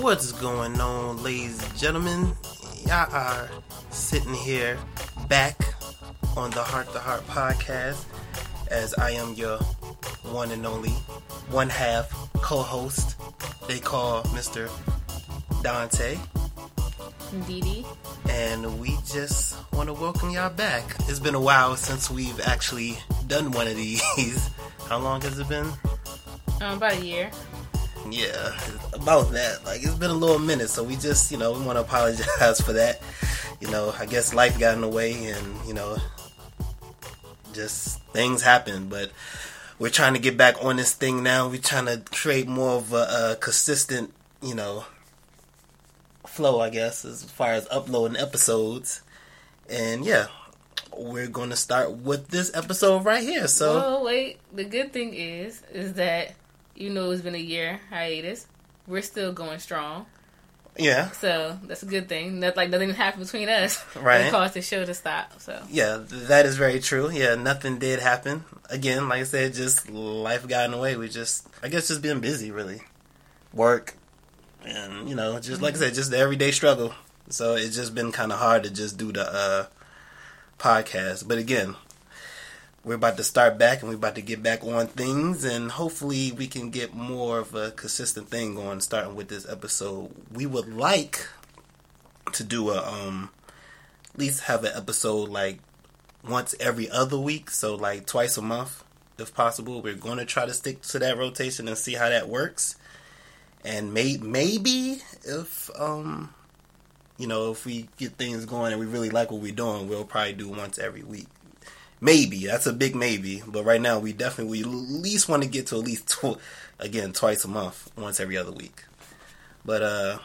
What's going on, ladies and gentlemen? Y'all are sitting here back on the Heart to Heart podcast as I am your one and only one half co host. They call Mr. Dante. Didi. And we just want to welcome y'all back. It's been a while since we've actually done one of these. How long has it been? Um, about a year. Yeah, about that. Like it's been a little minute, so we just, you know, we want to apologize for that. You know, I guess life got in the way, and you know, just things happen. But we're trying to get back on this thing now. We're trying to create more of a, a consistent, you know, flow, I guess, as far as uploading episodes. And yeah, we're going to start with this episode right here. So, well, wait. The good thing is, is that you know it's been a year hiatus. We're still going strong. Yeah. So that's a good thing. That like nothing happened between us. Right. That caused the show to stop. So. Yeah, that is very true. Yeah, nothing did happen. Again, like I said, just life got in the way. We just, I guess, just being busy, really. Work, and you know, just like I said, just the everyday struggle. So it's just been kind of hard to just do the uh, podcast. But again, we're about to start back and we're about to get back on things and hopefully we can get more of a consistent thing going starting with this episode. We would like to do a um at least have an episode like once every other week so like twice a month if possible. We're going to try to stick to that rotation and see how that works. And may- maybe if um you know if we get things going and we really like what we're doing we'll probably do once every week Maybe that's a big maybe, but right now we definitely we at least want to get to at least tw- again twice a month, once every other week. But uh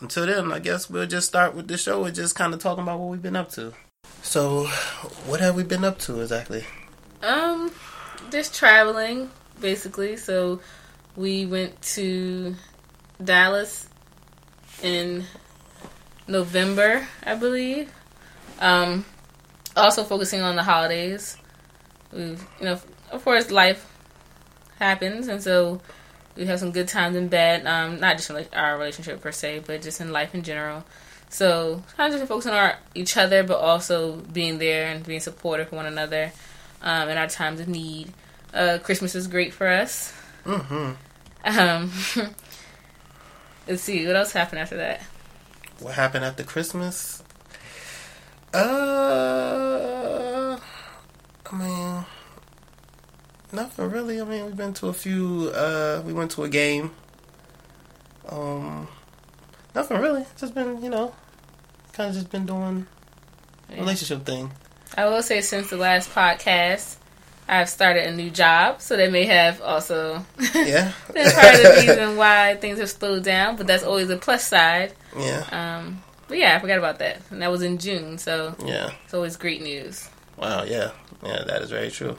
until then, I guess we'll just start with the show and just kind of talking about what we've been up to. So, what have we been up to exactly? Um, just traveling basically. So, we went to Dallas in November, I believe. Um, also focusing on the holidays. We've, you know, of course, life happens, and so we have some good times in bed. Um, not just in like our relationship per se, but just in life in general. So kind of just focusing on our, each other, but also being there and being supportive for one another um, in our times of need. Uh, Christmas is great for us. Mm-hmm. Um, let's see what else happened after that. What happened after Christmas? Uh, I mean, nothing really. I mean, we've been to a few. Uh, we went to a game. Um, nothing really. Just been, you know, kind of just been doing relationship thing. I will say, since the last podcast, I've started a new job, so that may have also yeah been part of the reason why things have slowed down. But that's always a plus side. Yeah. Um, but yeah, I forgot about that. And that was in June, so yeah, it's always great news. Wow, yeah, yeah, that is very true.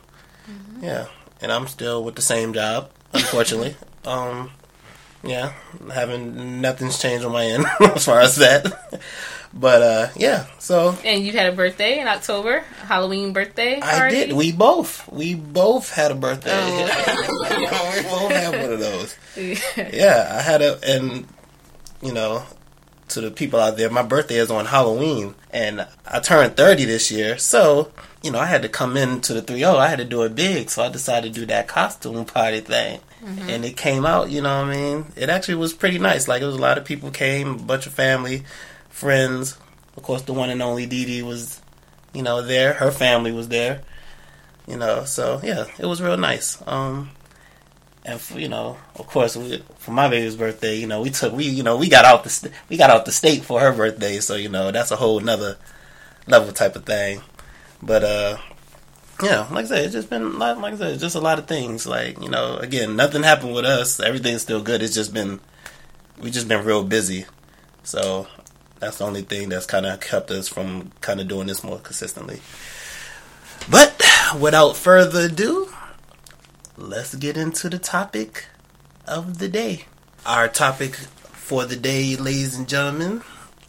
Mm-hmm. Yeah, and I'm still with the same job, unfortunately. um, yeah, having nothing's changed on my end as far as that. But uh, yeah, so and you had a birthday in October, Halloween birthday. Party? I did. We both, we both had a birthday. Oh. we both had one of those. Yeah. yeah, I had a, and you know, to the people out there, my birthday is on Halloween, and I turned 30 this year, so you know I had to come into the 3 I had to do it big, so I decided to do that costume party thing, mm-hmm. and it came out. You know what I mean? It actually was pretty nice. Like it was a lot of people came, a bunch of family, friends. Of course, the one and only Didi was, you know, there. Her family was there. You know, so yeah, it was real nice. Um, and for, you know, of course, we, for my baby's birthday, you know, we took we you know we got out the we got out the state for her birthday, so you know that's a whole another level type of thing. But uh, yeah, like I said, it's just been like, like I said, just a lot of things. Like you know, again, nothing happened with us. Everything's still good. It's just been we just been real busy, so that's the only thing that's kind of kept us from kind of doing this more consistently. But without further ado, let's get into the topic of the day. Our topic for the day, ladies and gentlemen,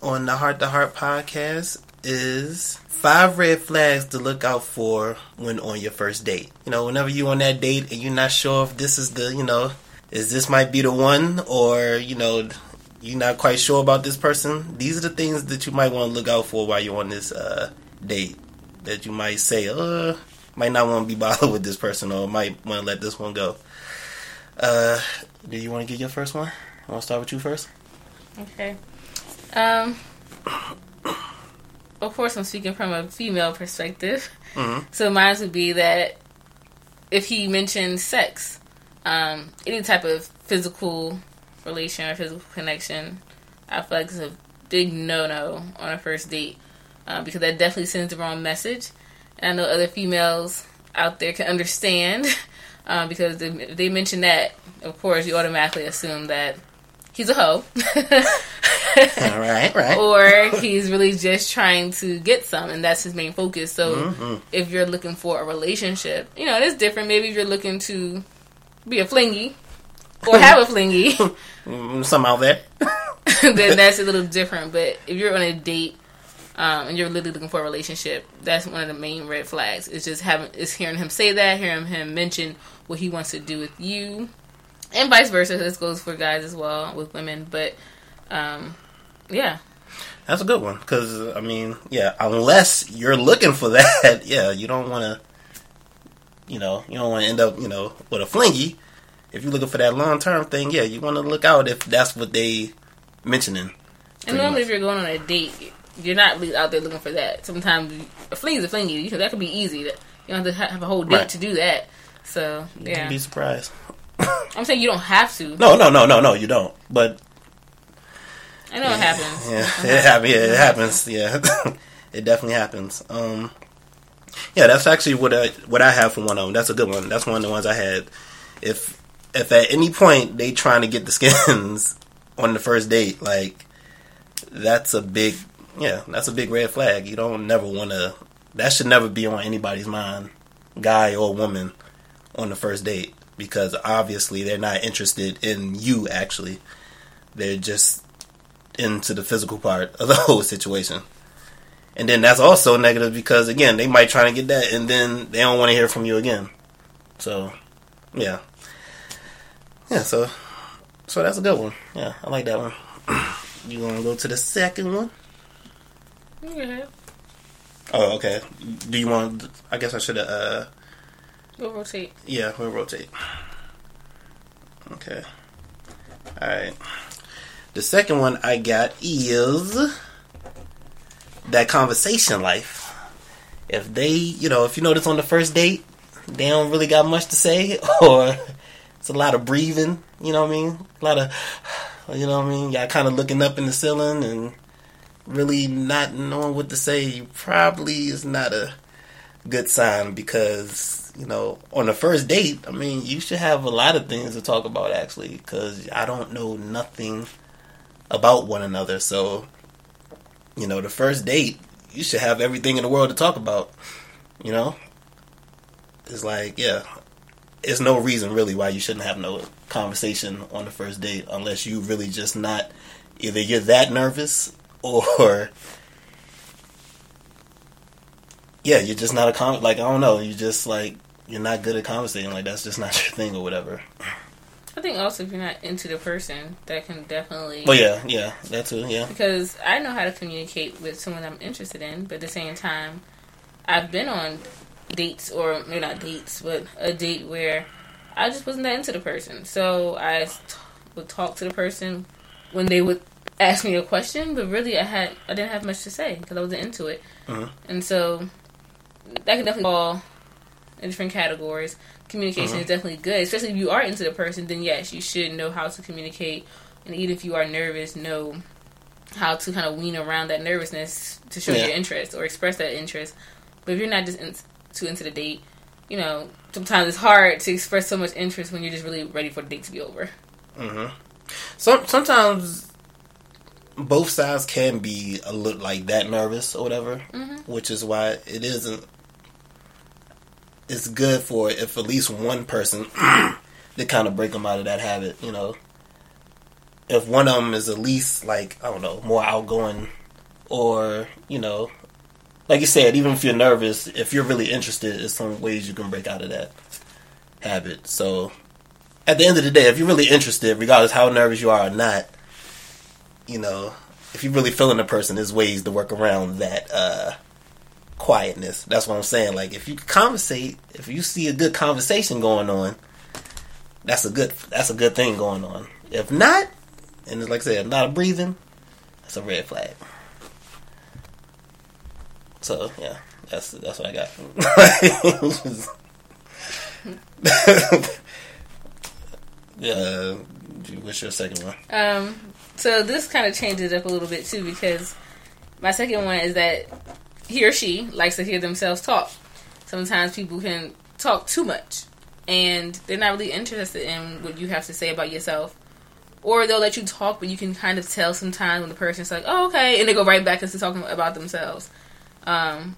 on the Heart to Heart podcast is five red flags to look out for when on your first date. You know, whenever you're on that date and you're not sure if this is the, you know, is this might be the one or, you know, you're not quite sure about this person, these are the things that you might want to look out for while you're on this uh, date. That you might say, uh, might not want to be bothered with this person, or might want to let this one go. Uh, do you want to get your first one? I want to start with you first. Okay. Um. Of course, I'm speaking from a female perspective. Mm-hmm. So mine would be that if he mentions sex, um, any type of physical relation or physical connection, I feel like it's a big no no on a first date uh, because that definitely sends the wrong message. And I know other females out there can understand um, because they, they mention that, of course, you automatically assume that he's a hoe. All right, right. or he's really just trying to get some and that's his main focus. So Mhm. if you're looking for a relationship, you know, it is different. Maybe if you're looking to be a flingy or have a flingy, Mm, Some out there. then that's a little different. But if you're on a date um, and you're literally looking for a relationship, that's one of the main red flags. It's just having, it's hearing him say that, hearing him mention what he wants to do with you, and vice versa. This goes for guys as well with women. But um, yeah, That's a good one because I mean, yeah, unless you're looking for that, yeah, you don't want to, you know, you don't want to end up, you know, with a flingy. If you're looking for that long term thing, yeah, you want to look out if that's what they mentioning. And normally, much. if you're going on a date, you're not really out there looking for that. Sometimes a fling is a fling. You know, that could be easy. That you don't have to have a whole date Right. to do that. So yeah, You'd be surprised. I'm saying you don't have to. No, no, no, no, no, you don't. But I know it happens. Yeah, it happens. Yeah, it happens. Yeah, it definitely happens. Um, yeah, that's actually what I what I have for one of them. That's a good one. That's one of the ones I had. If if at any point they trying to get the skins on the first date, like that's a big yeah, that's a big red flag. You don't never want to. That should never be on anybody's mind, guy or woman, on the first date because obviously they're not interested in you. Actually, they're just into the physical part of the whole situation. And then that's also negative because again, they might try to get that and then they don't want to hear from you again. So, yeah. Yeah, so so that's a good one. Yeah, I like that one. you want to go to the second one? Okay. Oh, okay. Do you want I guess I should uh We'll rotate. yeah, we'll rotate. Okay. All right. The second one I got is that conversation life. If they, you know, if you notice on the first date, they don't really got much to say, or it's a lot of breathing, you know what I mean? A lot of, you know what I mean? Y'all kind of looking up in the ceiling and really not knowing what to say, probably is not a good sign because you know on the first date i mean you should have a lot of things to talk about actually because i don't know nothing about one another. So you know the first date you should have everything in the world to talk about you know? It's like yeah there's no reason really why you shouldn't have no conversation on the first date unless you really just not either you're that nervous or yeah, you're just not a con. Like I don't know, you just like you're not good at conversating. Like that's just not your thing or whatever. I think also if you're not into the person, that can definitely. But yeah, yeah, that too. Yeah, Because I know how to communicate with someone I'm interested in, but at the same time, I've been on dates, or maybe not dates, but a date where I just wasn't that into the person. So I t- would talk to the person when they would ask me a question, but really I had I didn't have much to say because I wasn't into it, Mhm. and so that can definitely fall in different categories. Communication is definitely good, especially if you are into the person. Then yes, you should know how to communicate, and even if you are nervous, know how to kind of wean around that nervousness to show Yeah. your interest or express that interest. But if you're not just in, too into the date, you know, sometimes it's hard to express so much interest when you're just really ready for the date to be over. Mm-hmm. Some sometimes both sides can be a little like that nervous or whatever, Mhm. which is why it isn't. It's good for if at least one person to kind of break them out of that habit. You know, if one of them is at least like I don't know more outgoing, or you know, like you said, even if you're nervous, if you're really interested, there's some ways you can break out of that habit. So at the end of the day, if you're really interested, regardless how nervous you are or not, you know, if you're really feeling a person, there's ways to work around that uh, quietness. That's what I'm saying. Like if you conversate, if you see a good conversation going on, that's a good that's a good thing going on. If not, and like I said, not breathing, that's a red flag. So yeah, that's that's what I got. yeah, what's your second one? Um, so this kind of changes up a little bit too because my second one is that he or she likes to hear themselves talk. Sometimes people can talk too much and they're not really interested in what you have to say about yourself. Or they'll let you talk, but you can kind of tell sometimes when the person's like, "Oh, okay," and they go right back into talking about themselves. Um,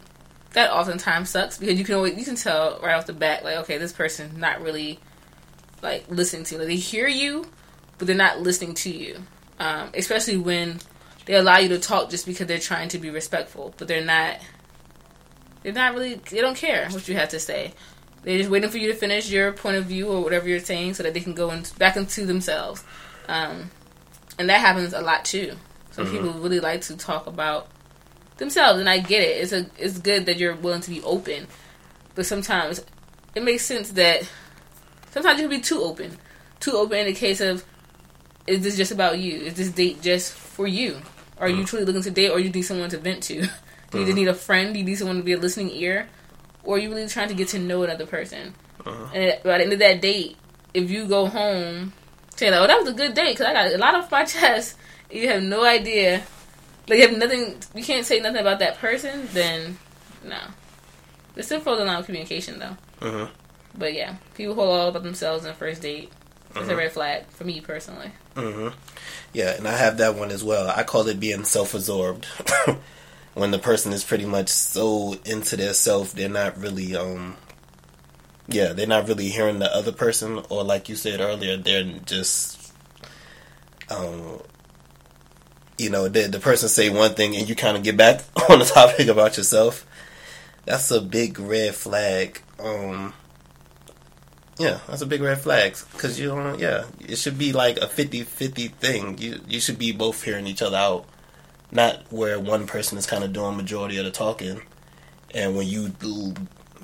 that oftentimes sucks because you can always you can tell right off the bat, like, okay, this person's not really like listening to you. Like, they hear you, but they're not listening to you. Um, especially when they allow you to talk just because they're trying to be respectful, but they're not. They're not really. They don't care what you have to say. They're just waiting for you to finish your point of view or whatever you're saying, so that they can go in, back into themselves. Um, and that happens a lot too. Some mm-hmm. people really like to talk about themselves, and I get it. It's a it's good that you're willing to be open, but sometimes it makes sense that sometimes you can be too open, too open in the case of is this just about you? Is this date just for you? Are mm-hmm. you truly looking to date, or you need someone to vent to? Do you mm-hmm. need a friend? Do you need someone to be a listening ear? Or are you really trying to get to know another person? Uh-huh. And by the end of that date, if you go home saying, "Oh, that was a good date," because I got a lot off my chest, you have no idea, like you have nothing, you can't say nothing about that person, then no. There's still further line of communication though. Uh-huh. But yeah, people hold all about themselves in the first date. It's uh-huh. a red flag for me personally. Uh-huh. Yeah, and I have that one as well. I call it being self-absorbed. when the person is pretty much so into their self, they're not really um yeah, they're not really hearing the other person or like you said earlier, they're just um you know, the the person say one thing and you kind of get back on the topic about yourself. That's a big red flag. Um yeah, that's a big red flag cuz you don't yeah, it should be like a 50-50 thing. You you should be both hearing each other out not where one person is kind of doing majority of the talking, and when you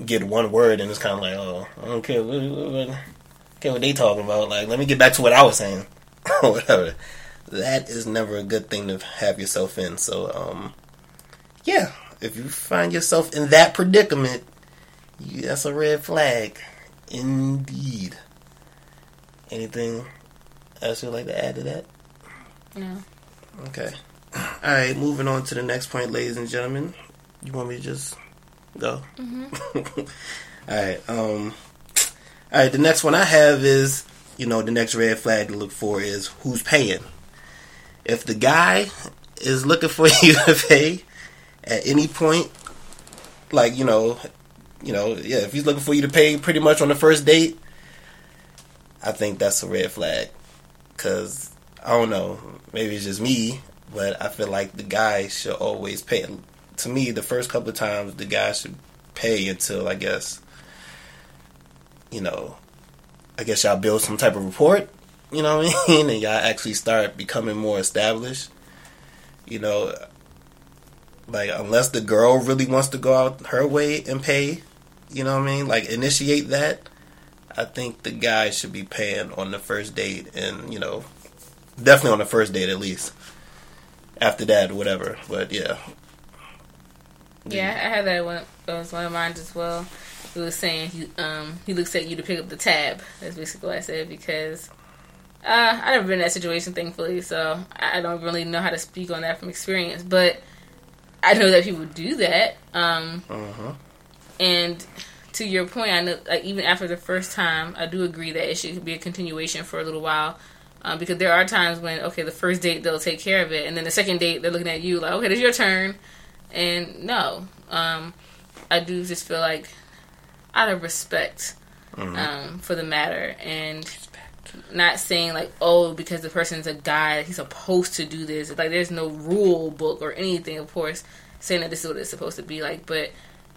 get one word and it's kind of like, oh, I don't care what, what, care what they talking about. Like, let me get back to what I was saying, whatever. That is never a good thing to have yourself in. So, um, yeah, if you find yourself in that predicament, that's a red flag, indeed. Anything else you'd like to add to that? No. Okay. All right, moving on to the next point, ladies and gentlemen. You want me to just go? Mm-hmm. all right. Um. All right. The next one I have is, you know, the next red flag to look for is who's paying. If the guy is looking for you to pay at any point, like you know, you know, yeah, if he's looking for you to pay pretty much on the first date, I think that's a red flag. Cause I don't know, maybe it's just me but I feel like the guy should always pay. To me, the first couple of times, the guy should pay until I guess, you know, I guess y'all build some type of report. You know what I mean? And y'all actually start becoming more established. You know, like unless the girl really wants to go out her way and pay, you know what I mean? Like initiate that. I think the guy should be paying on the first date, and you know, definitely on the first date at least after that, whatever. But yeah. Yeah, I had that one. That was one of mine as well. He was saying he um he looks at you to pick up the tab. That's basically what I said because uh, I never been in that situation, thankfully, so I don't really know how to speak on that from experience. But I know that people do that. Um, uh-huh. And to your point, I know like even after the first time, I do agree that it should be a continuation for a little while. Um, because there are times when okay, the first date they'll take care of it, and then the second date they're looking at you like, okay, it's your turn, and no, um, I do just feel like out of respect mm-hmm. um, for the matter, and not saying like, oh, because the person's a guy, he's supposed to do this. Like, there's no rule book or anything, of course, saying that this is what it's supposed to be like, but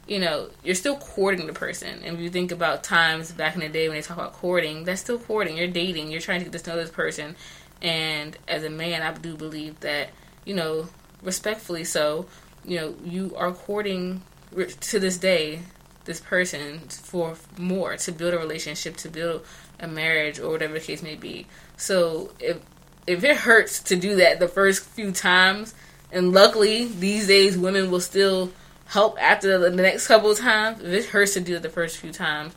you know, you're still courting the person. And if you think about times back in the day when they talk about courting, that's still courting. You're dating. You're trying to get to know this person. And as a man, I do believe that, you know, respectfully so, you know, you are courting to this day this person for more to build a relationship, to build a marriage, or whatever the case may be. So if if it hurts to do that the first few times, and luckily these days women will still help after the next couple of times. If it hurts to do it the first few times,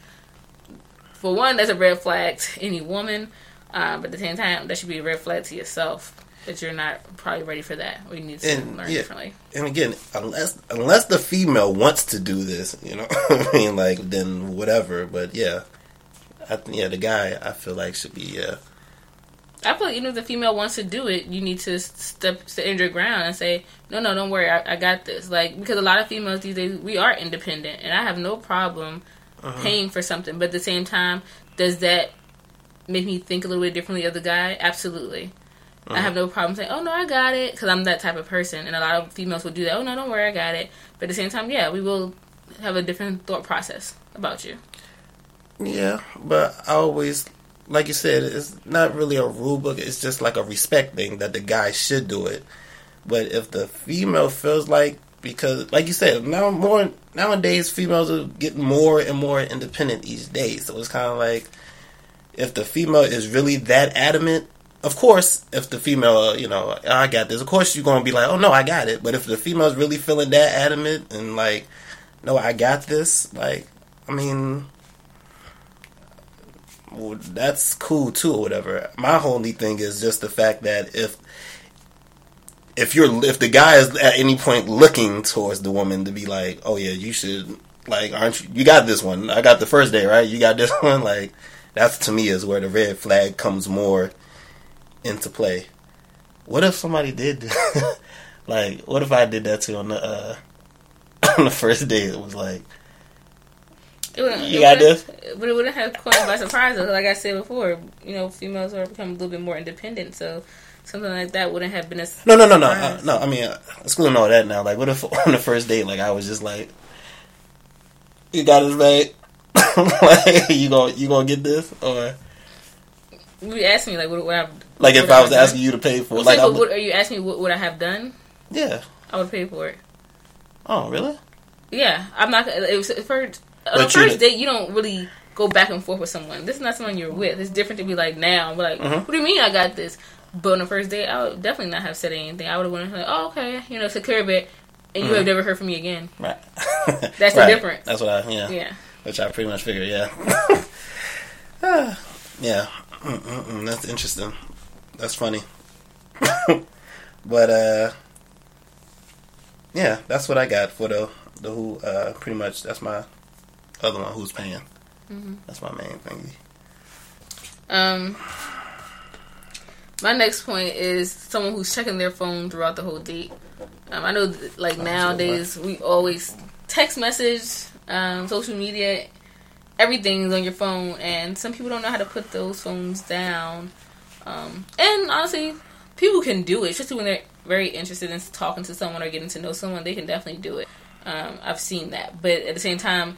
for one, that's a red flag to any woman. Uh, but at the same time, that should be a red flag to yourself that you're not probably ready for that, you need to and, learn yeah, differently. And again, unless unless the female wants to do this, you know, I mean, like then whatever. But yeah, I, yeah, the guy I feel like should be yeah. I feel like even if the female wants to do it, you need to step stand your ground and say, no, no, don't worry, I, I, got this. Like because a lot of females these days we are independent, and I have no problem uh-huh. paying for something. But at the same time, does that make me think a little bit differently of the guy? Absolutely. Uh-huh. I have no problem saying, "Oh no, I got it," because I'm that type of person, and a lot of females will do that. Oh no, don't worry, I got it. But at the same time, yeah, we will have a different thought process about you. Yeah, but I always, like you said, it's not really a rule book. It's just like a respect thing that the guy should do it. But if the female feels like, because like you said, now more nowadays females are getting more and more independent each day. So it's kind of like if the female is really that adamant of course, if the female, you know, oh, I got this, of course you're gonna be like, oh no, I got it. But if the female's really feeling that adamant and like, no, I got this, like, I mean, well, that's cool too, or whatever. My only thing is just the fact that if if you're if the guy is at any point looking towards the woman to be like, oh yeah, you should like, aren't you? You got this one. I got the first day, right? You got this one. Like, that's to me is where the red flag comes more into play. What if somebody did, like, what if I did that to on the uh, on the first day? It was like, you got this, but it wouldn't have caught by surprise. Like I said before, you know, females are becoming a little bit more independent, so something like that wouldn't have been a no, no, no, no, uh, no. I mean, uh, excluding all that now. Like, what if on the first date, like, I was just like, "You got this, mate. like, you gonna you gonna get this or?" You asked me like what, what I like if I was asking you to pay for it. Like, what, what, are you asking me? What would I have done? Yeah, I would pay for it. Oh, really? Yeah, I'm not. It was first on the first date. You don't really go back and forth with someone. This is not someone you're with. It's different to be like now. But like, mm-hmm. what do you mean I got this? But on the first date, I would definitely not have said anything. I would have went like, oh okay, you know, secure it, and you mm-hmm. have never heard from me again. Right. That's right. the difference. That's what I yeah yeah. Which I pretty much figured. Yeah. yeah. Mm-mm-mm, that's interesting. That's funny. but uh, yeah, that's what I got for the the who. Uh, pretty much that's my other one. Who's paying? Mm-hmm. That's my main thing. Um, my next point is someone who's checking their phone throughout the whole date. Um, I know, like nowadays, we always text message, um, social media, everything's on your phone, and some people don't know how to put those phones down. Um, and honestly, people can do it, especially when they're very interested in talking to someone or getting to know someone. They can definitely do it. Um, I've seen that, but at the same time,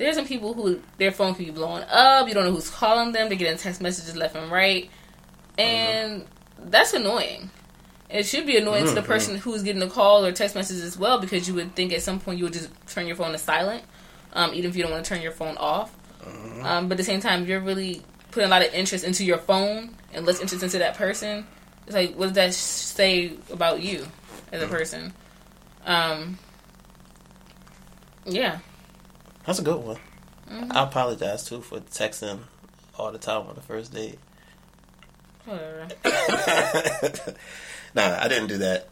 there's some people who their phone can be blowing up. You don't know who's calling them. They're getting text messages left and right, and mm-hmm. that's annoying. It should be annoying mm-hmm. to the mm-hmm. person who's getting the call or text messages as well, because you would think at some point you would just turn your phone to silent, um, even if you don't want to turn your phone off. Mm-hmm. Um, but at the same time, you're really putting a lot of interest into your phone and less interest into that person. It's like, what does that say about you as a mm-hmm. person? Um, yeah, that's a good one. Mm-hmm. I apologize too for texting all the time on the first date. Whatever. nah, I didn't do that.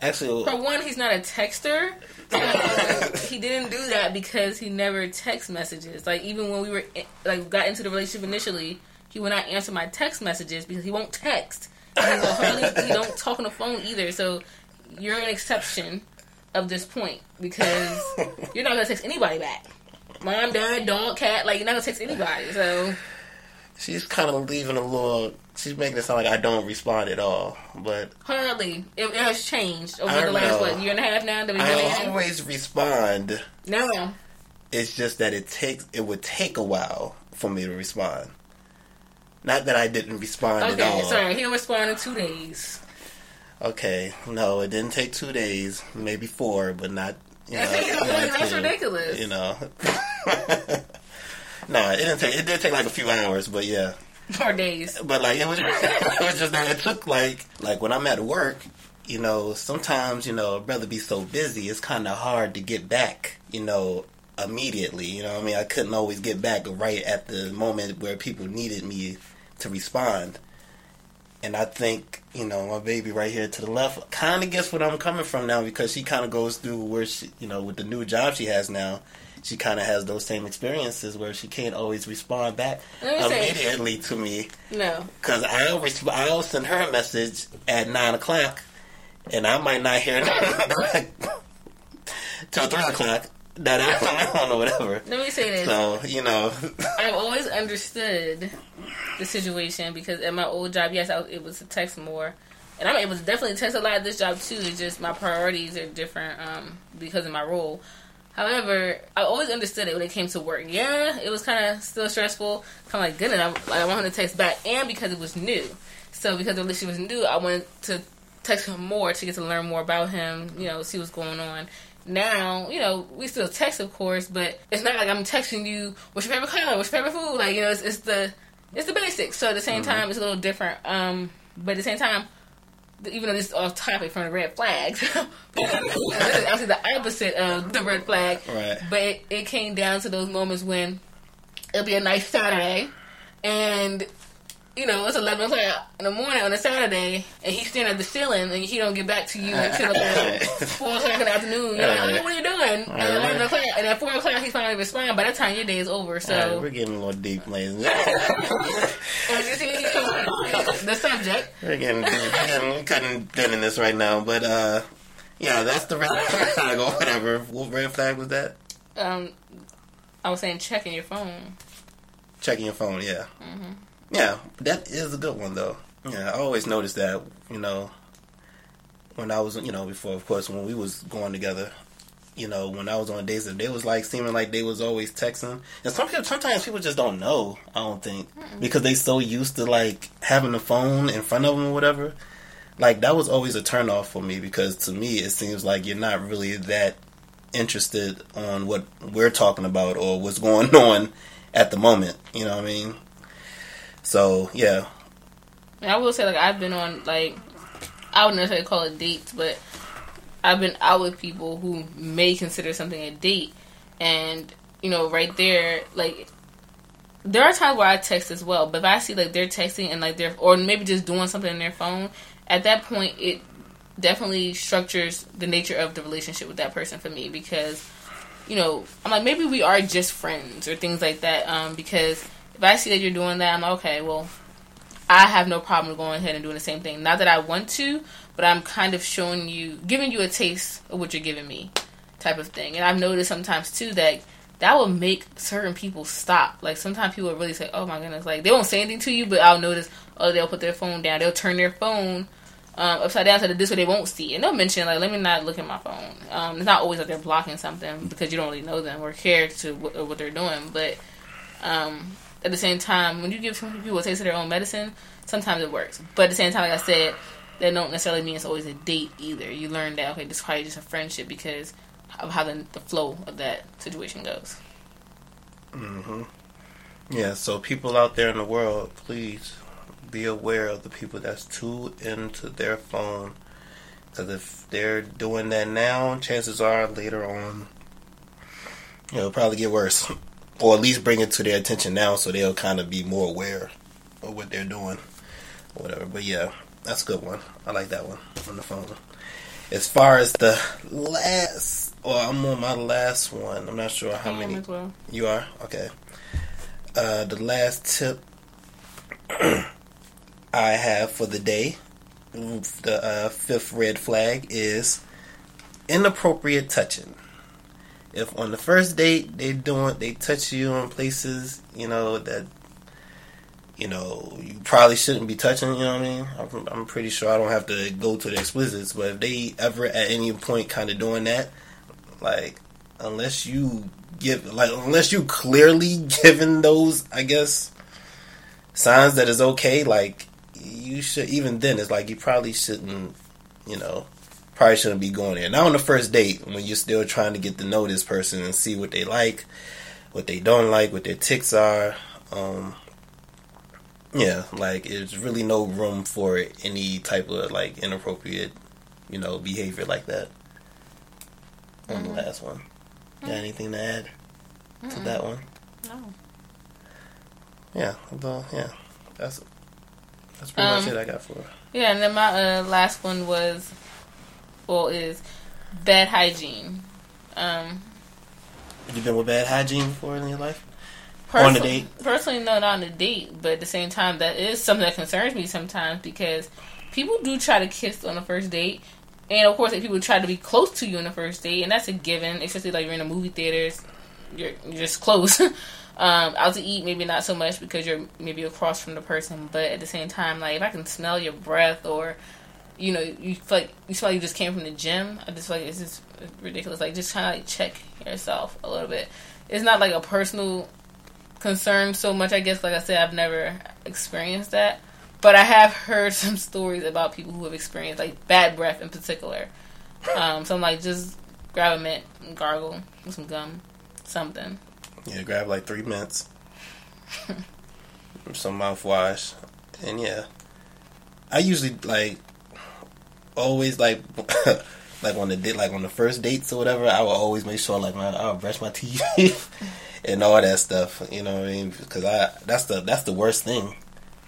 Actually, for one, he's not a texter. he didn't do that because he never text messages. Like even when we were like got into the relationship initially, he would not answer my text messages because he won't text. And hardly, he don't talk on the phone either. So you're an exception of this point because you're not gonna text anybody back. Mom, dad, dog, cat, like you're not gonna text anybody. So she's kind of leaving a little she's making it sound like I don't respond at all, but hardly. It, it has changed over the last what year and a half now. That we I always respond. No, it's just that it takes it would take a while for me to respond. Not that I didn't respond okay, at all. sorry, he'll respond in two days. Okay, no, it didn't take two days, maybe four, but not. You know, That's ridiculous. You know. no, it didn't take. It did take like a few hours, but yeah. Four days. But like it was, it was just that it took like like when I'm at work, you know, sometimes you know, I'd rather be so busy, it's kind of hard to get back, you know, immediately. You know, what I mean, I couldn't always get back right at the moment where people needed me to respond. And I think, you know, my baby right here to the left kind of gets what I'm coming from now because she kind of goes through where she, you know, with the new job she has now, she kind of has those same experiences where she can't always respond back immediately to me. No. Because I'll, resp- I'll send her a message at 9 o'clock and I might not hear it till 3 o'clock. That I don't know, whatever. Let me say this. So, you know. I've always understood the situation because at my old job, yes, I was able to text more. And I'm able to definitely text a lot at this job too. It's just my priorities are different um, because of my role. However, I always understood it when it came to work. Yeah, it was kind of still stressful. Kind of like, goodness, I, I wanted to text back, and because it was new. So because the relationship was new, I wanted to text him more to get to learn more about him. You know, see what's going on now, you know, we still text, of course, but it's not like I'm texting you, what's your favorite color, what's your favorite food? Like, you know, it's, it's the it's the basics. So at the same mm-hmm. time, it's a little different. Um, but at the same time, even though this is off topic from the red flags, this is actually the opposite of the red flag. Right. But it, it came down to those moments when it'll be a nice Saturday, and you know, it's 11 o'clock in the morning on a Saturday, and he's standing at the ceiling, and he don't get back to you until like 4 o'clock in the afternoon. You're like, oh, what are you doing? At 11 o'clock, and at 4 o'clock, he's finally responding. By that time, your day is over, so. Right, we're getting a little deep, ladies As you see, the subject. We're getting couldn't get in this right now, but, uh, yeah, that's the red flag or whatever. What red flag was that? Um, I was saying checking your phone. Checking your phone, yeah. Mm-hmm. Yeah, that is a good one though. Yeah, I always noticed that. You know, when I was, you know, before, of course, when we was going together, you know, when I was on dates, they was like seeming like they was always texting, and some people, sometimes people just don't know. I don't think mm because they so used to like having the phone in front of them or whatever. Like that was always a turnoff for me because to me it seems like you're not really that interested on what we're talking about or what's going on at the moment. You know what I mean? So yeah. I will say like I've been on like I wouldn't necessarily call it dates, but I've been out with people who may consider something a date, and you know, right there, like there are times where I text as well, but if I see like they're texting and like they're or maybe just doing something in their phone, at that point it definitely structures the nature of the relationship with that person for me because you know I'm like maybe we are just friends or things like that um, because if I see that you're doing that, I'm like, okay, well, I have no problem going ahead and doing the same thing. Not that I want to, but I'm kind of showing you, giving you a taste of what you're giving me, type of thing. And I've noticed sometimes too that that will make certain people stop. Like sometimes people will really say, "Oh my goodness!" Like they won't say anything to you, but I'll notice. Oh, they'll put their phone down. They'll turn their phone um, upside down so that this way they won't see. And they'll mention like, "Let me not look at my phone." Um, it's not always that they're blocking something because you don't really know them or care to what, what they're doing, but um, at the same time, when you give people a taste of their own medicine, sometimes it works. But at the same time, like I said, that don't necessarily mean it's always a date either. You learn that okay, this is probably just a friendship because of how the, the flow of that situation goes. Mm-hmm. Yeah. So people out there in the world, please be aware of the people that's too into their phone. Because if they're doing that now, chances are later on, it'll probably get worse. or at least bring it to their attention now so they'll kind of be more aware of what they're doing or whatever. But yeah, that's a good one. I like that one on the phone. As far as the last, or I'm on my last one. I'm not sure how many well. you are. Okay. Uh, the last tip I have for the day, the uh, fifth red flag is inappropriate touching if on the first date they doing they touch you in places you know that you know you probably shouldn't be touching. You know what I mean? I'm, I'm pretty sure I don't have to go to the explicits, but if they ever at any point kind of doing that, like unless you give like unless you clearly given those, I guess signs that is okay. Like you should even then it's like you probably shouldn't, you know, probably shouldn't be going there. Not on the first date when you're still trying to get to know this person and see what they like, what they don't like, what their ticks are. Um, yeah, like there's really no room for any type of like inappropriate, you know, behavior like that. On mm-hmm. the last one, got anything to add mm to that one? No. Yeah, well, yeah, that's that's pretty um, much it I got for. Yeah, and then my uh, last one was, well, is bad hygiene. Um, Have you been with bad hygiene before in your life? on a date? Personally, no, not on a date. But at the same time, that is something that concerns me sometimes because people do try to kiss on the first date. And of course, if people try to be close to you on the first date, and that's a given, especially like you're in a movie theaters, you're, you're just close. um, out to eat, maybe not so much because you're maybe across from the person, but at the same time, like if I can smell your breath or you know, you feel like you feel like you just came from the gym. I just feel like it's just ridiculous. Like just kind of like check yourself a little bit. It's not like a personal concern so much. I guess, like I said, I've never experienced that, but I have heard some stories about people who have experienced like bad breath in particular. Um, so I'm like, just grab a mint and gargle with some gum, something. Yeah, grab like three mints, some mouthwash, and yeah. I usually like always like like on the date like on the first dates or whatever. I will always make sure like my I'll brush my teeth and all that stuff. You know what I mean? Because I that's the that's the worst thing.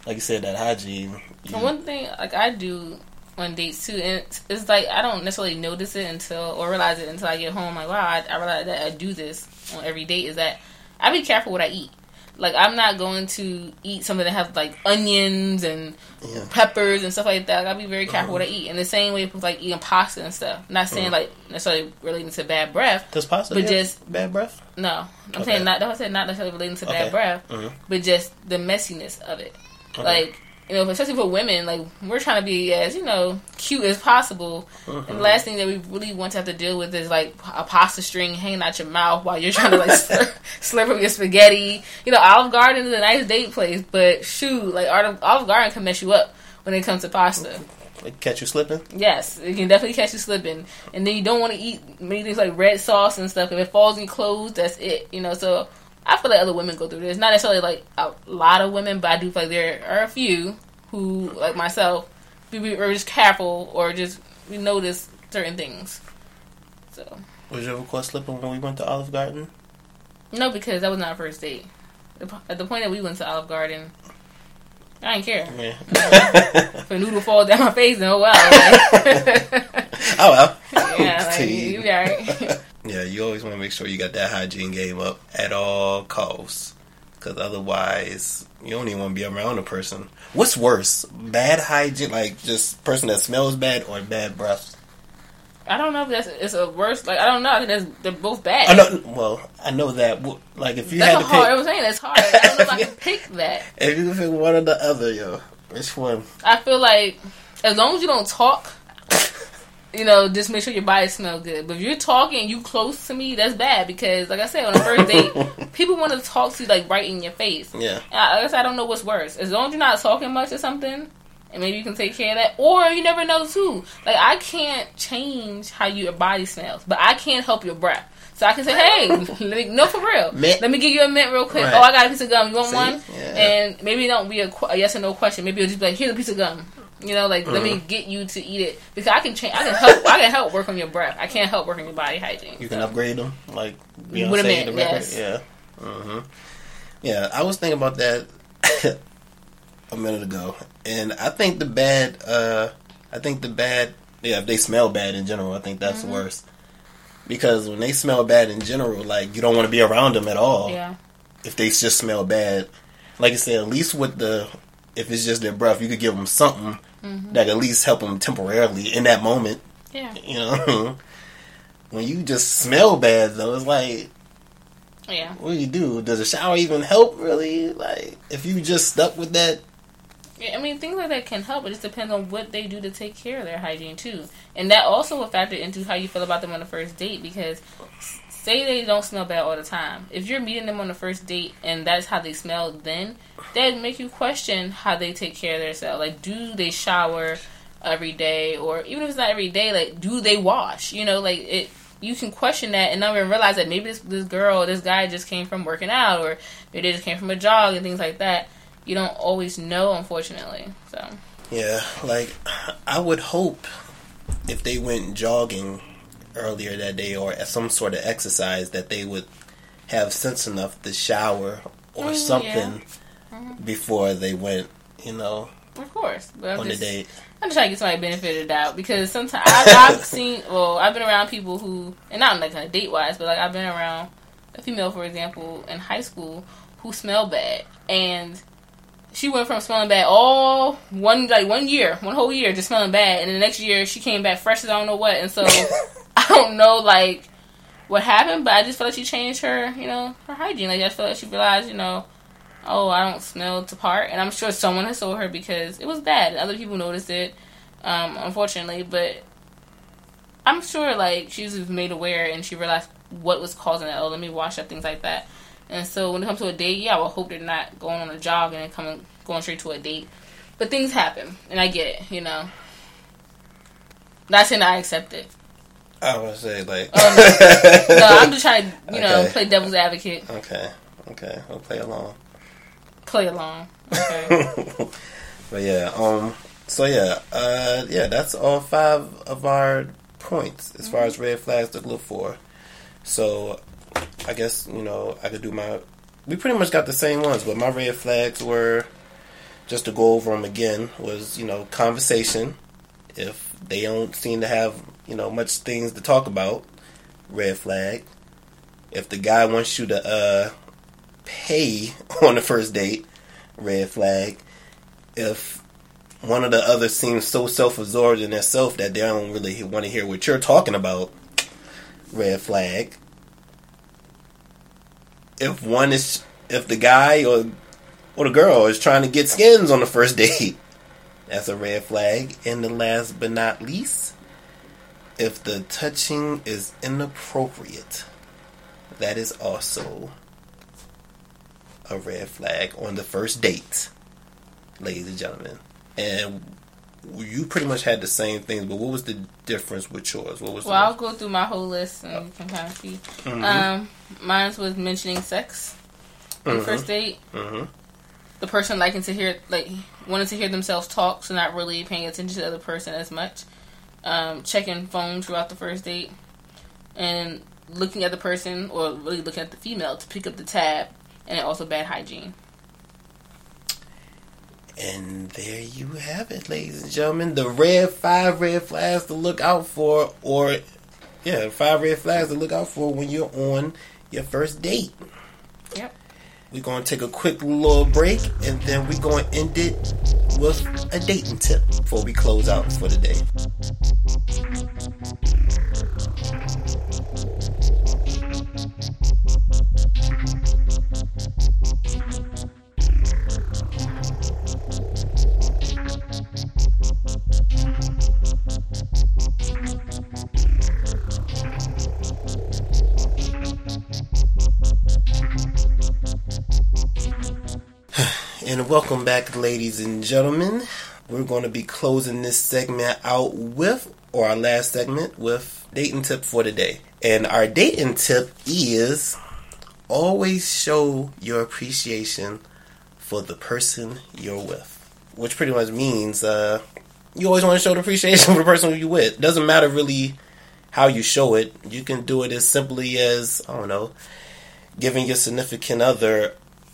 Like you said, that hygiene. You, one thing like I do on dates too, and it's, it's, like I don't necessarily notice it until or realize it until I get home. Like wow, I, I realize that I do this on every date. Is that I be careful what I eat. Like I'm not going to eat something that has like onions and yeah. peppers and stuff like that. I'll be very careful what I eat. In the same way with like eating pasta and stuff. not saying mm. like necessarily relating to bad breath. Does pasta but just bad breath? No, I'm okay. saying not. I said not necessarily relating to okay. bad breath, mm-hmm. but just the messiness of it. Okay. Like you know, especially for women, like we're trying to be as you know cute as possible. Mm-hmm. And the last thing that we really want to have to deal with is like a pasta string hanging out your mouth while you're trying to like slurp, slurp up your spaghetti. You know, Olive Garden is a nice date place, but shoot, like Olive Garden can mess you up when it comes to pasta. Like catch you slipping? Yes, it can definitely catch you slipping. And then you don't want to eat many things like red sauce and stuff. If it falls in your clothes, that's it. You know, so I feel like other women go through this. Not necessarily like a lot of women, but I do feel like there are a few who, like myself, we are just careful or just we notice certain things. So. Was your caught slipping when we went to Olive Garden? No, because that was not our first date. At the point that we went to Olive Garden, I didn't care. Yeah. if a noodle falls down my face, then oh well. oh well. Yeah, like, you right. Yeah, you always want to make sure you got that hygiene game up at all costs, because otherwise you don't even want to be around a person. What's worse, bad hygiene, like just person that smells bad, or bad breath? I don't know if that's it's a worse. Like I don't know. I think that's they're both bad. I know. Well, I know that. Like if you that's had to hard, pick, I'm saying that's hard. I don't know if I can pick that. If you can pick one or the other, yo, which one? I feel like as long as you don't talk, you know, just make sure your body smells good. But if you're talking, you close to me, that's bad because, like I said, on the first date, people want to talk to you like right in your face. Yeah. I, I guess I don't know what's worse. As long as you're not talking much or something, and maybe you can take care of that. Or you never know too. Like I can't change how your body smells, but I can't help your breath. So I can say, hey, let me no for real. Mint. Let me give you a mint real quick. Right. Oh, I got a piece of gum. You want See? one? Yeah. And maybe it don't be a, a, yes or no question. Maybe it'll just be like, here's a piece of gum. You know, like mm-hmm. let me mm-hmm. get you to eat it because I can change. I can help. I can help work on your breath. I can't help work on your body hygiene. You can upgrade them, like Beyonce with a mint. Yes. Yeah. Mm-hmm. Yeah, I was thinking about that a minute ago, and I think the bad, uh, I think the bad, yeah, if they smell bad in general, I think that's mm-hmm. the worst. Because when they smell bad in general, like you don't want to be around them at all. Yeah. If they just smell bad, like I said, at least with the, if it's just their breath, you could give them something mm-hmm. that at least help them temporarily in that moment. Yeah. You know, when you just smell bad though, it's like yeah. What do you do? Does a shower even help? Really? Like, if you just stuck with that I mean, things like that can help. But it just depends on what they do to take care of their hygiene too, and that also will factor into how you feel about them on the first date. Because say they don't smell bad all the time. If you're meeting them on the first date and that's how they smell, then that make you question how they take care of themselves. Like, do they shower every day, or even if it's not every day, like, do they wash? You know, like it. You can question that and not even realize that maybe this this girl, this guy just came from working out, or maybe they just came from a jog and things like that. You don't always know, unfortunately. So yeah, like I would hope if they went jogging earlier that day or some sort of exercise that they would have sense enough to shower or mm, something yeah. mm-hmm. before they went, you know. Of course, but on just, the date. I'm just trying to get somebody benefited out because sometimes I, have seen, well, I've been around people who, and not like kind of date wise, but like I've been around a female, for example, in high school who smell bad, and she went from smelling bad all one like one year, one whole year, just smelling bad, and the next year she came back fresh as I don't know what, and so I don't know like what happened, but I just feel like she changed her, you know, her hygiene. Like I feel like she realized, you know, oh, I don't smell to part, and I'm sure someone has told her because it was bad. Other people noticed it, um, unfortunately, but I'm sure like she was made aware and she realized what was causing it. Oh, let me wash up things like that. And so when it comes to a date, yeah, I would hope they're not going on a jog and coming going straight to a date. But things happen, and I get it, you know. Not saying I accept it. I would say like. Oh, no. no. I'm just trying to, you know, play devil's advocate. Okay, okay, we'll play along. Play along. Okay. but yeah, um, so yeah, uh, yeah, that's all five of our points as mm-hmm. far as red flags to look for. So I guess you know I could do my. We pretty much got the same ones, but my red flags were just to go over them again was you know conversation. If they don't seem to have you know much things to talk about, red flag. If the guy wants you to uh, pay on the first date, red flag. If one of the others seems so self-absorbed in themselves that they don't really want to hear what you're talking about, red flag if one is if the guy or or the girl is trying to get skins on the first date, that's a red flag. And the last but not least, if the touching is inappropriate, that is also a red flag on the first date, ladies and gentlemen. And you pretty much had the same things, but what was the difference with yours? What was? Well, I'll go through my whole list and you can kind of see. Mm-hmm. Um, mine was mentioning sex on mm-hmm. first date. Mm-hmm. The person liking to hear, like, wanted to hear themselves talk, so not really paying attention to the other person as much. Um, checking phone throughout the first date, and looking at the person or really looking at the female to pick up the tab, and also bad hygiene. And there you have it, ladies and gentlemen. The red five red flags to look out for, or yeah, five red flags to look out for when you're on your first date. We're gonna take a quick little break, and then we're gonna end it with a dating tip before we close out for the day. Welcome back, ladies and gentlemen. We're going to be closing this segment out with, or our last segment, with dating tip for the day. And our dating tip is always show your appreciation for the person you're with. Which pretty much means uh, you always want to show the appreciation for the person you're with. Doesn't matter really how you show it. You can do it as simply as, I don't know, giving your significant other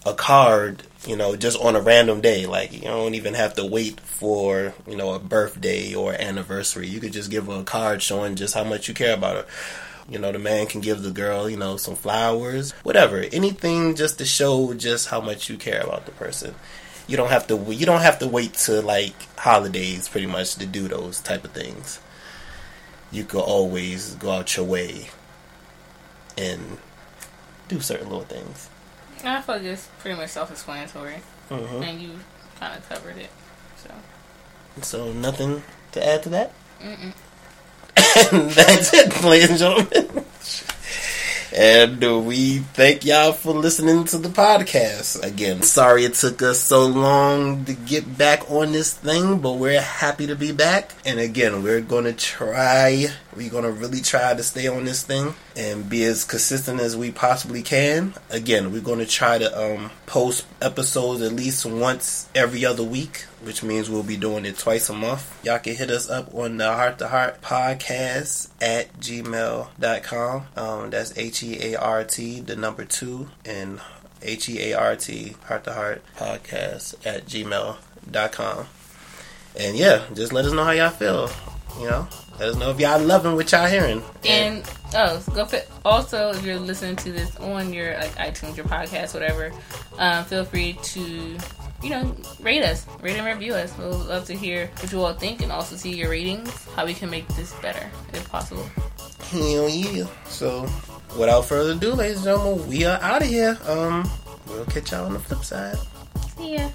a card, you know, just on a random day. Like you don't even have to wait for, you know, a birthday or anniversary. You could just give her a card showing just how much you care about her. You know, the man can give the girl, you know, some flowers, whatever, anything just to show just how much you care about the person. You don't have to. You don't have to wait to like holidays, pretty much, to do those type of things. You could always go out your way and do certain little things. I feel like it's pretty much self-explanatory, mm-hmm. and you kind of covered it. So, so nothing to add to that. Mm-mm. and that's it, ladies and gentlemen. and we thank y'all for listening to the podcast. Again, sorry it took us so long to get back on this thing, but we're happy to be back. And again, we're going to try, we're going to really try to stay on this thing and be as consistent as we possibly can. Again, we're going to try to um, post episodes at least once every other week, which means we'll be doing it twice a month. Y'all can hit us up on the Heart to Heart podcast at gmail.com. Um, that's H E A R T, the number two, and H E A R T, Heart to Heart podcast at gmail.com. And yeah, just let us know how y'all feel. You know, let us know if y'all loving what y'all hearing. And oh, go for, also if you're listening to this on your like iTunes, your podcast, whatever, um, feel free to you know rate us, rate and review us. We'll love to hear what you all think and also see your ratings, how we can make this better if possible. Hell yeah! So without further ado, ladies and gentlemen, we are out of here. Um, we'll catch y'all on the flip side. See ya.